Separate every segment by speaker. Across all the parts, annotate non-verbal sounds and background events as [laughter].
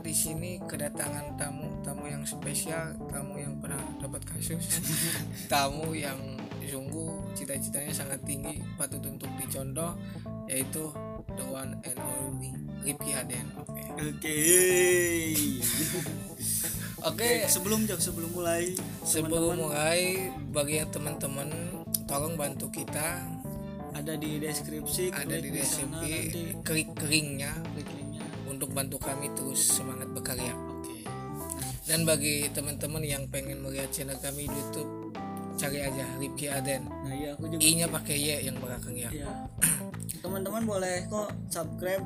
Speaker 1: di sini kedatangan tamu tamu yang spesial tamu yang pernah dapat kasus. [laughs] Tamu yang sungguh cita-citanya sangat tinggi patut untuk dicontoh yaitu the one and only Ripki Haden. Oke.
Speaker 2: Oke. [laughs]
Speaker 1: oke.
Speaker 2: Sebelum jam sebelum mulai
Speaker 1: sebelum mulai bagi yang teman-teman tolong bantu kita.
Speaker 2: Ada di deskripsi
Speaker 1: ada di deskripsi klik
Speaker 2: linknya.
Speaker 1: Bantu kami terus semangat berkarya
Speaker 2: Oke.
Speaker 1: dan bagi teman-teman yang pengen melihat channel kami di YouTube cari aja Ripki Aden
Speaker 2: Nah iya aku juga.
Speaker 1: I-nya pakai Y yang belakang ya
Speaker 2: Iya. Teman-teman boleh kok subscribe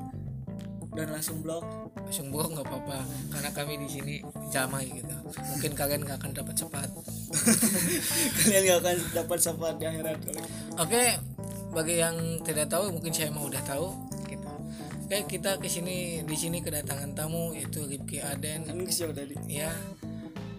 Speaker 2: dan langsung blog.
Speaker 1: langsung blok nggak apa-apa karena kami di sini jamai gitu mungkin kalian nggak akan dapat cepat [laughs]
Speaker 2: Kalian gak akan dapat support di akhirat.
Speaker 1: oke bagi yang tidak tahu mungkin saya mau udah tahu oke kita ke sini. Di sini kedatangan tamu yaitu Ripki Aden.
Speaker 2: Kan tadi.
Speaker 1: ya.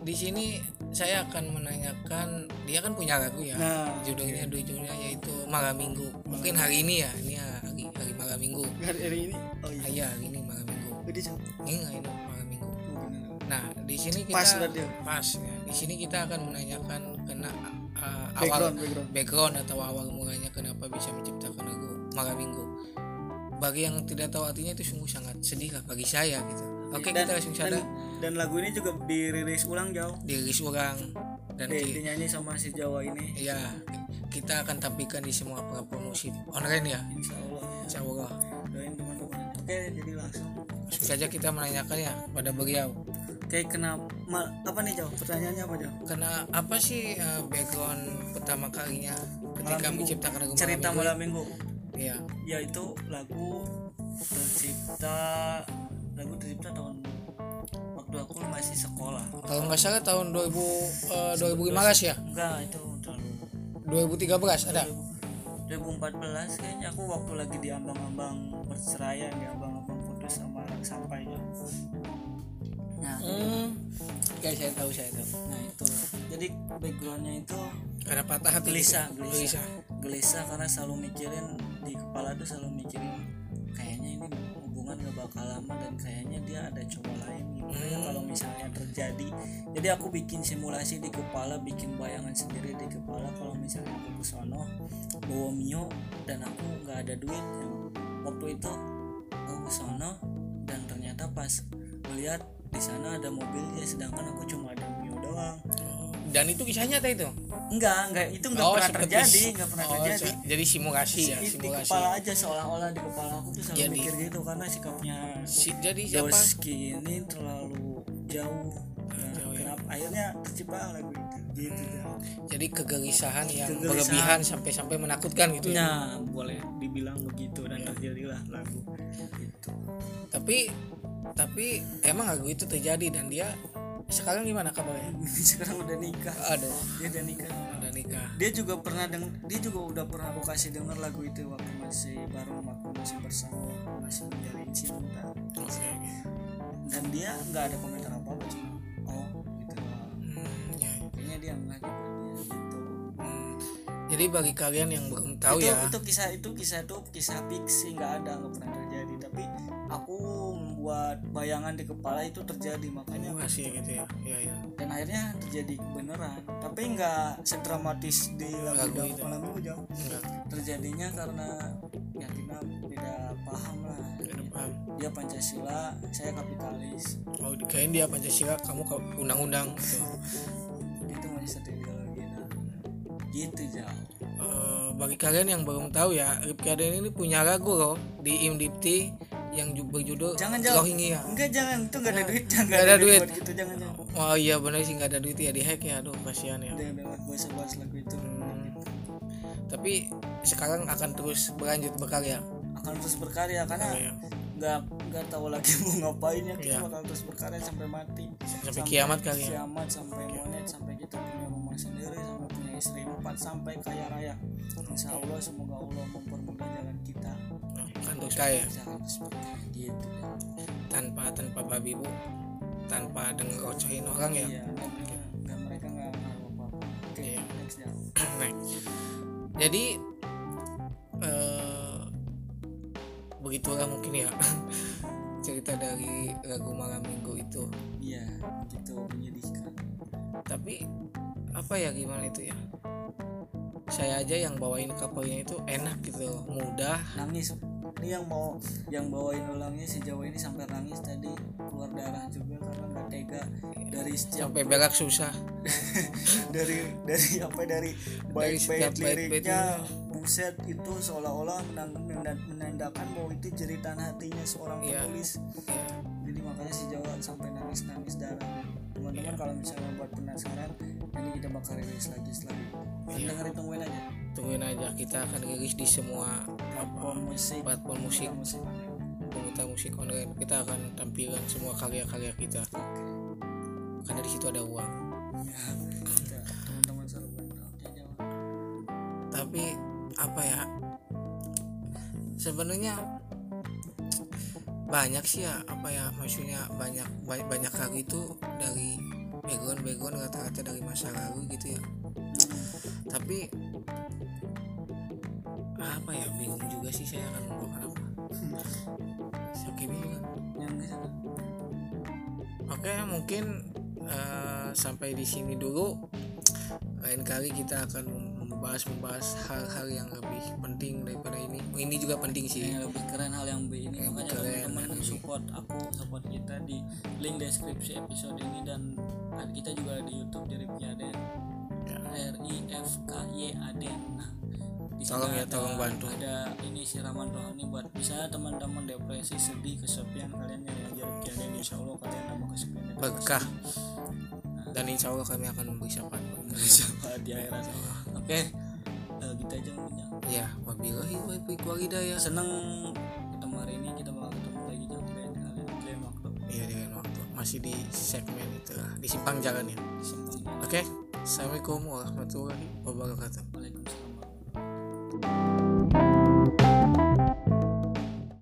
Speaker 1: Di sini saya akan menanyakan dia kan punya lagu ya.
Speaker 2: Nah,
Speaker 1: judulnya judulnya yaitu malam minggu. Mungkin hari ini ya ini hari hari malam minggu.
Speaker 2: Hari, hari ini. Oh iya.
Speaker 1: iya hari ini malam minggu.
Speaker 2: Jadi Cok.
Speaker 1: ini nggak ini malam minggu.
Speaker 2: Oh,
Speaker 1: nah di sini kita
Speaker 2: Pas berarti. Ya?
Speaker 1: pas ya. Di sini kita akan menanyakan kena uh, awal
Speaker 2: Background, background.
Speaker 1: background atau awal mulanya kenapa bisa menciptakan lagu malam minggu bagi yang tidak tahu artinya itu sungguh sangat sedih lah bagi saya gitu oke
Speaker 2: Dan-
Speaker 1: kita langsung
Speaker 2: dan,
Speaker 1: sadar
Speaker 2: dan lagu ini juga dirilis ulang jauh.
Speaker 1: dirilis ulang dan
Speaker 2: Di,
Speaker 1: ki-
Speaker 2: dinyanyi sama si Jawa ini.
Speaker 1: ya kita akan tampilkan di semua promosi online ya
Speaker 2: Insya Allah. Ya.
Speaker 1: insya Allah
Speaker 2: Doain teman-teman. Oke, jadi langsung.
Speaker 1: langsung saja kita menanyakan ya pada beliau
Speaker 2: Oke, kenapa apa nih jauh? Pertanyaannya apa jauh?
Speaker 1: karena apa sih uh, background pertama kalinya ketika
Speaker 2: Malam Minggu.
Speaker 1: menciptakan lagu
Speaker 2: Cerita
Speaker 1: Malam Minggu?
Speaker 2: malam minggu.
Speaker 1: Iya.
Speaker 2: yaitu lagu tercipta lagu tercipta tahun waktu aku masih sekolah
Speaker 1: Kalau nggak salah tahun 2000 eh, 2015 ya,
Speaker 2: enggak itu terlalu
Speaker 1: 2013 ada.
Speaker 2: 2014 kayaknya aku waktu lagi di ambang-ambang perceraian di ambang-ambang putus sama anak sampai ya nah
Speaker 1: Hmm. Oke, saya tahu saya tahu.
Speaker 2: nah itu jadi backgroundnya itu
Speaker 1: Karena patah hati.
Speaker 2: gelisah
Speaker 1: gitu.
Speaker 2: gelisah gelisah karena selalu mikirin di kepala tuh selalu mikirin kayaknya ini hubungan gak bakal lama dan kayaknya dia ada cowok lain gimana ya kalau misalnya terjadi jadi aku bikin simulasi di kepala bikin bayangan sendiri di kepala kalau misalnya aku ke sono bawa mio dan aku nggak ada duit waktu itu aku ke sono dan ternyata pas melihat di sana ada mobilnya sedangkan aku
Speaker 1: Dan itu kisahnya nyata itu.
Speaker 2: Enggak, enggak itu enggak
Speaker 1: Oh,
Speaker 2: pernah
Speaker 1: seperti-
Speaker 2: terjadi, enggak pernah
Speaker 1: oh,
Speaker 2: terjadi.
Speaker 1: Jadi simulasi ya,
Speaker 2: Di, di
Speaker 1: simulasi.
Speaker 2: kepala aja seolah-olah di kepala aku tuh selalu
Speaker 1: Jadi-
Speaker 2: mikir gitu karena sikapnya
Speaker 1: Si, jadi siapa?
Speaker 2: Ini terlalu jauh. Nah,
Speaker 1: Jauh, ya.
Speaker 2: akhirnya tercipta lagu itu gitu.
Speaker 1: Jadi kegelisahan yang
Speaker 2: Kegelisahan.
Speaker 1: berlebihan sampai-sampai menakutkan gitu ya.
Speaker 2: Nah, boleh dibilang begitu dan terjadilah lagu itu.
Speaker 1: Tapi tapi emang lagu itu terjadi dan dia sekarang gimana kabarnya? [laughs]
Speaker 2: Sekarang udah nikah.
Speaker 1: Aduh,
Speaker 2: Dia udah nikah.
Speaker 1: udah nikah.
Speaker 2: Dia juga pernah deng dia juga udah pernah aku kasih denger lagu itu waktu masih baru waktu masih bersama masih menjalin cinta.
Speaker 1: Oke.
Speaker 2: dan dia nggak ada komentar apa apa cuma oh gitu.
Speaker 1: Hmm, ya.
Speaker 2: kayaknya dia nggak gitu
Speaker 1: Hmm. Jadi bagi kalian yang belum tahu
Speaker 2: itu,
Speaker 1: ya,
Speaker 2: itu kisah itu kisah itu kisah fiksi nggak ada nggak pernah terjadi tapi aku membuat bayangan di kepala itu terjadi makanya
Speaker 1: masih gitu ya. Iya ya.
Speaker 2: dan akhirnya terjadi kebenaran tapi nggak sedramatis di lagu
Speaker 1: itu.
Speaker 2: malam jauh terjadinya karena ya kita beda paham lah
Speaker 1: Beda paham.
Speaker 2: dia pancasila saya kapitalis
Speaker 1: Oh, kayaknya dia Pancasila, kamu undang-undang [laughs] gitu.
Speaker 2: itu masih satu ideologi nah gitu jauh
Speaker 1: Eh, bagi kalian yang belum tahu ya, Ripki Aden ini punya lagu loh di Imdipti yang ju- berjudul
Speaker 2: jangan jauh
Speaker 1: Rohingya.
Speaker 2: enggak jangan itu enggak ada duit jangan
Speaker 1: Nggak ada duit.
Speaker 2: gitu jangan jangan
Speaker 1: Oh iya benar sih nggak ada duit ya di hack ya, aduh kasihan ya.
Speaker 2: udah udah gue bahas lagu itu
Speaker 1: Hmm. Tapi sekarang akan terus berlanjut berkarya.
Speaker 2: akan terus berkarya karena
Speaker 1: Iya.
Speaker 2: Nggak nggak tahu lagi [laughs] mau ngapain ya kita
Speaker 1: Iya.
Speaker 2: bakal terus berkarya sampai mati.
Speaker 1: Sampai kiamat kali ya.
Speaker 2: kiamat sampai monet sampai kita punya rumah sendiri sampai punya istri empat sampai kaya raya. Insya Allah semoga Allah mempermudah jalan kita.
Speaker 1: Kan terus kaya
Speaker 2: gitu
Speaker 1: tanpa tanpa babi bu, tanpa dengar ocehin orang ya.
Speaker 2: iya dan, mereka nggak ngaruh apa apa oke
Speaker 1: Iya.
Speaker 2: next ya. [clears throat]
Speaker 1: Nah, jadi begitulah mungkin ya. [laughs] Cerita dari lagu malam minggu itu.
Speaker 2: Iya gitu menyedihkan.
Speaker 1: Tapi apa ya gimana itu ya? Saya aja yang bawain kapalnya itu enak gitu loh, mudah.
Speaker 2: Nangis. Ini yang mau yang bawain ulangnya sejauh ini sampai nangis tadi keluar darah juga karena nggak tega. Dari setiap
Speaker 1: sampai berak susah. [laughs]
Speaker 2: Dari dari apa dari bait liriknya. Buset itu seolah-olah menandakan bahwa itu jeritan hatinya seorang
Speaker 1: Iya.
Speaker 2: penulis.
Speaker 1: Ya,
Speaker 2: jadi makanya si Jawa sampai nangis nangis darah. Teman-teman kalau misalnya buat penasaran ini kita bakal rilis lagi setelah itu
Speaker 1: Iya.
Speaker 2: dengerin tungguin aja.
Speaker 1: Tungguin aja kita akan rilis di semua
Speaker 2: platform musik.
Speaker 1: platform musik. Pemutar musik online. Kita akan tampilkan semua karya-karya kita. Karena di situ ada uang sebenarnya banyak sih ya apa ya maksudnya banyak banyak, banyak lagu itu dari background background rata-rata dari masa lalu gitu ya. Tapi apa ya bingung juga sih saya akan membawakan apa. Oke bingung
Speaker 2: sana
Speaker 1: Oke, mungkin eh, sampai di sini dulu. Lain kali kita akan membahas membahas hal-hal yang lebih penting daripada ini. Ini juga penting sih.
Speaker 2: yang lebih keren hal yang B ini
Speaker 1: Yang
Speaker 2: makanya
Speaker 1: keren,
Speaker 2: teman-teman
Speaker 1: lebih-
Speaker 2: support aku support kita di link deskripsi episode ini dan kita juga di YouTube dari Piaden
Speaker 1: Ya.
Speaker 2: R I F K Y A D N nah di
Speaker 1: Tolong ya,
Speaker 2: ada-
Speaker 1: tolong bantu.
Speaker 2: ada ini siraman rohani buat bisa teman-teman depresi sedih kesepian kalian yang ajar Piaden insya Allah kalian nambah kesepian
Speaker 1: Berkah. Dan insya Allah kami akan memberi syafaat.
Speaker 2: di akhirat oke eh, gitu aja mungkin
Speaker 1: Ya, wabillahi wa hidayah.
Speaker 2: seneng ketemu hari ini kita bakal ketemu lagi jam lain kalian lain waktu
Speaker 1: Iya, di lain waktu. Masih di segmen itu lah, di simpang jalan ya.
Speaker 2: simpang
Speaker 1: Oke. Assalamualaikum warahmatullahi wabarakatuh.